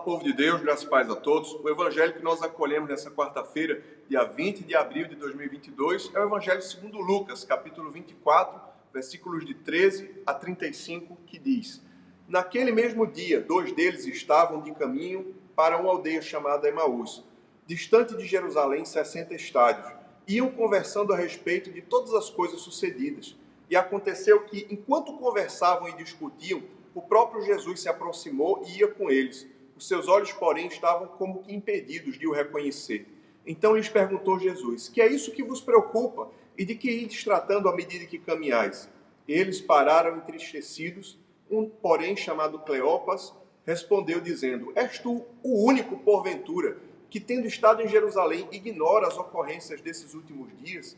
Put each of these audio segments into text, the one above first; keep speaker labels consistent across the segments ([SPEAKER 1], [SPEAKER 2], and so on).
[SPEAKER 1] povo de Deus, graças e paz a todos. O evangelho que nós acolhemos nessa quarta-feira, dia 20 de abril de 2022, é o evangelho segundo Lucas, capítulo 24, versículos de 13 a 35, que diz: Naquele mesmo dia, dois deles estavam de caminho para uma aldeia chamada Emaús, distante de Jerusalém 60 estádios. Iam conversando a respeito de todas as coisas sucedidas. E aconteceu que, enquanto conversavam e discutiam, o próprio Jesus se aproximou e ia com eles. Os seus olhos, porém, estavam como que impedidos de o reconhecer. Então lhes perguntou Jesus: Que é isso que vos preocupa e de que ides tratando à medida que caminhais? Eles pararam entristecidos. Um, porém, chamado Cleopas, respondeu dizendo: És tu o único, porventura, que, tendo estado em Jerusalém, ignora as ocorrências desses últimos dias?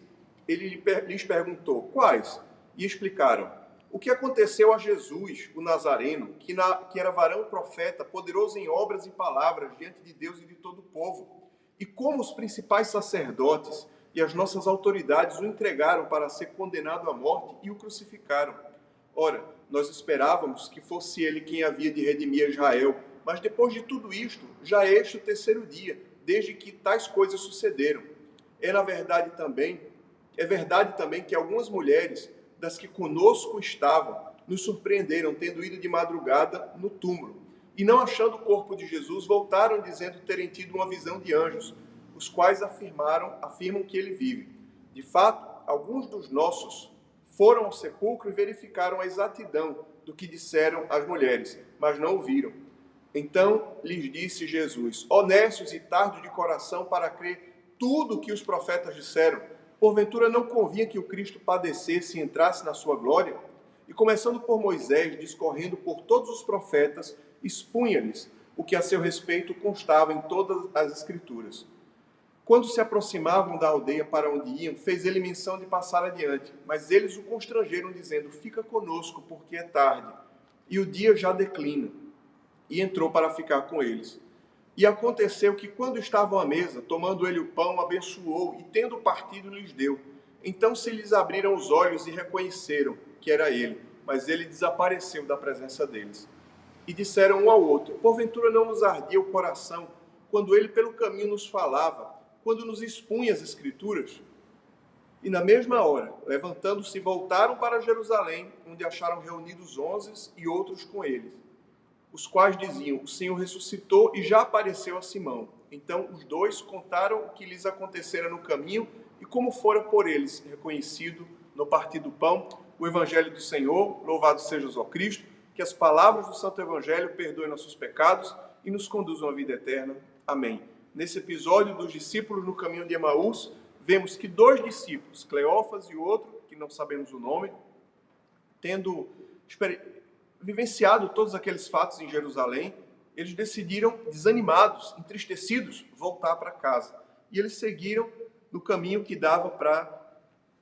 [SPEAKER 1] Ele lhes perguntou: Quais? E explicaram: o que aconteceu a Jesus, o Nazareno, que, na, que era varão profeta, poderoso em obras e palavras diante de Deus e de todo o povo, e como os principais sacerdotes e as nossas autoridades o entregaram para ser condenado à morte e o crucificaram. Ora, nós esperávamos que fosse ele quem havia de redimir Israel, mas depois de tudo isto, já é este o terceiro dia, desde que tais coisas sucederam. É na verdade também, é verdade também que algumas mulheres das que conosco estavam nos surpreenderam, tendo ido de madrugada no túmulo. E não achando o corpo de Jesus, voltaram dizendo terem tido uma visão de anjos, os quais afirmaram, afirmam que ele vive. De fato, alguns dos nossos foram ao sepulcro e verificaram a exatidão do que disseram as mulheres, mas não o viram. Então lhes disse Jesus: Honestos e tardos de coração para crer tudo o que os profetas disseram, Porventura não convinha que o Cristo padecesse e entrasse na sua glória? E começando por Moisés, discorrendo por todos os profetas, expunha-lhes o que a seu respeito constava em todas as Escrituras. Quando se aproximavam da aldeia para onde iam, fez ele menção de passar adiante, mas eles o constrangeram, dizendo: Fica conosco, porque é tarde, e o dia já declina. E entrou para ficar com eles. E aconteceu que, quando estavam à mesa, tomando ele o pão, abençoou e, tendo partido, lhes deu. Então se lhes abriram os olhos e reconheceram que era ele, mas ele desapareceu da presença deles. E disseram um ao outro: Porventura não nos ardia o coração quando ele pelo caminho nos falava, quando nos expunha as Escrituras? E na mesma hora, levantando-se, voltaram para Jerusalém, onde acharam reunidos onze e outros com eles os quais diziam: O Senhor ressuscitou e já apareceu a Simão. Então os dois contaram o que lhes acontecera no caminho e como fora por eles reconhecido no partir do pão o Evangelho do Senhor. Louvado seja o Cristo. Que as palavras do Santo Evangelho perdoem nossos pecados e nos conduzam à vida eterna. Amém. Nesse episódio dos discípulos no caminho de Emaús, vemos que dois discípulos, Cleófas e outro, que não sabemos o nome, tendo vivenciado todos aqueles fatos em Jerusalém, eles decidiram, desanimados, entristecidos, voltar para casa. E eles seguiram no caminho que dava para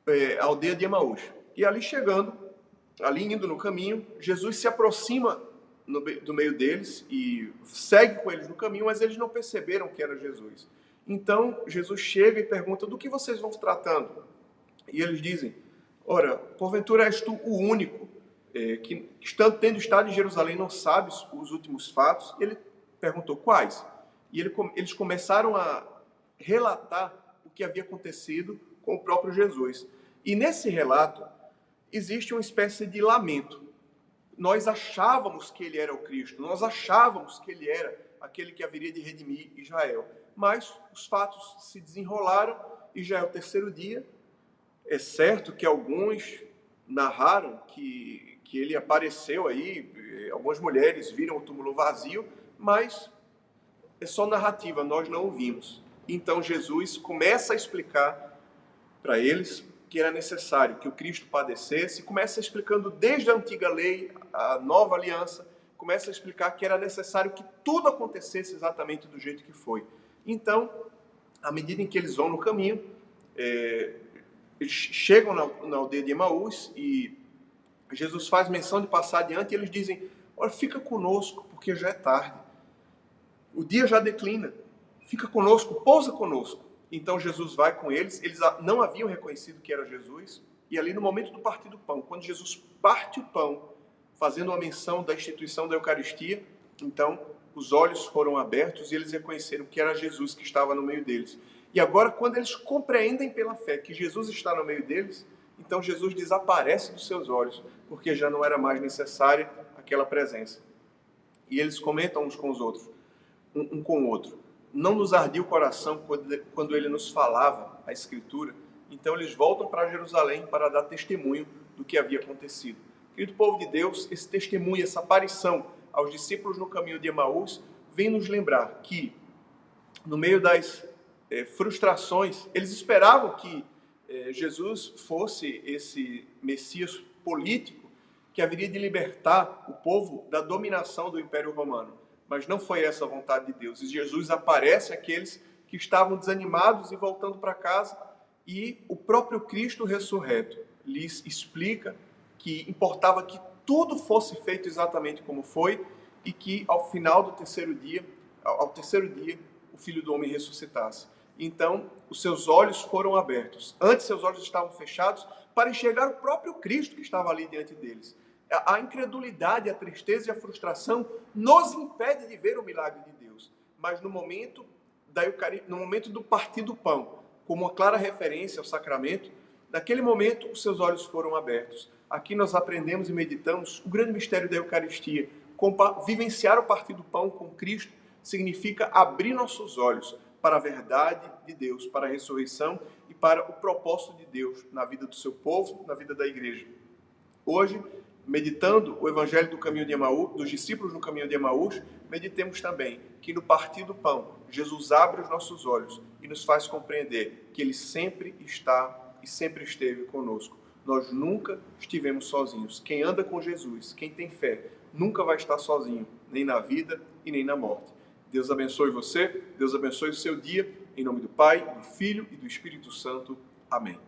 [SPEAKER 1] é, a aldeia de Emaús. E ali chegando, ali indo no caminho, Jesus se aproxima no, do meio deles e segue com eles no caminho, mas eles não perceberam que era Jesus. Então Jesus chega e pergunta: Do que vocês vão tratando? E eles dizem: Ora, porventura és tu o único é, que, estando, tendo estado em Jerusalém, não sabe os últimos fatos, ele perguntou quais. E ele, eles começaram a relatar o que havia acontecido com o próprio Jesus. E nesse relato, existe uma espécie de lamento. Nós achávamos que ele era o Cristo, nós achávamos que ele era aquele que haveria de redimir Israel. Mas os fatos se desenrolaram e já é o terceiro dia. É certo que alguns narraram que que ele apareceu aí, eh, algumas mulheres viram o túmulo vazio, mas é só narrativa, nós não o vimos. Então Jesus começa a explicar para eles que era necessário que o Cristo padecesse, começa explicando desde a antiga lei, a nova aliança, começa a explicar que era necessário que tudo acontecesse exatamente do jeito que foi. Então, à medida em que eles vão no caminho, é, eles chegam na, na aldeia de Emaús e Jesus faz menção de passar adiante e eles dizem: Olha, fica conosco, porque já é tarde. O dia já declina. Fica conosco, pousa conosco. Então Jesus vai com eles. Eles não haviam reconhecido que era Jesus. E ali no momento do partir do pão, quando Jesus parte o pão, fazendo uma menção da instituição da Eucaristia, Então, os olhos foram abertos e eles reconheceram que era Jesus que estava no meio deles. E agora, quando eles compreendem pela fé que Jesus está no meio deles, então Jesus desaparece dos seus olhos, porque já não era mais necessária aquela presença. E eles comentam uns com os outros, um, um com o outro. Não nos ardia o coração quando ele nos falava a Escritura. Então eles voltam para Jerusalém para dar testemunho do que havia acontecido. Querido povo de Deus, esse testemunho, essa aparição aos discípulos no caminho de Emaús, vem nos lembrar que, no meio das é, frustrações, eles esperavam que é, Jesus fosse esse Messias político que haveria de libertar o povo da dominação do Império Romano. Mas não foi essa a vontade de Deus. E Jesus aparece àqueles que estavam desanimados e voltando para casa, e o próprio Cristo ressurreto lhes explica que importava que tudo fosse feito exatamente como foi e que ao final do terceiro dia, ao terceiro dia, o Filho do Homem ressuscitasse. Então, os seus olhos foram abertos. Antes, seus olhos estavam fechados para enxergar o próprio Cristo que estava ali diante deles. A incredulidade, a tristeza e a frustração nos impede de ver o milagre de Deus. Mas no momento da Eucaristia, no momento do partir do pão, como uma clara referência ao sacramento, naquele momento os seus olhos foram abertos. Aqui nós aprendemos e meditamos o grande mistério da Eucaristia. Vivenciar o partir do pão com Cristo significa abrir nossos olhos para a verdade de Deus, para a ressurreição e para o propósito de Deus na vida do seu povo, na vida da igreja. Hoje, meditando o evangelho do caminho de Emaús, dos discípulos no caminho de Emaús, meditemos também que no partir do pão, Jesus abre os nossos olhos e nos faz compreender que ele sempre está e sempre esteve conosco. Nós nunca estivemos sozinhos. Quem anda com Jesus, quem tem fé, nunca vai estar sozinho, nem na vida e nem na morte. Deus abençoe você, Deus abençoe o seu dia, em nome do Pai, do Filho e do Espírito Santo. Amém.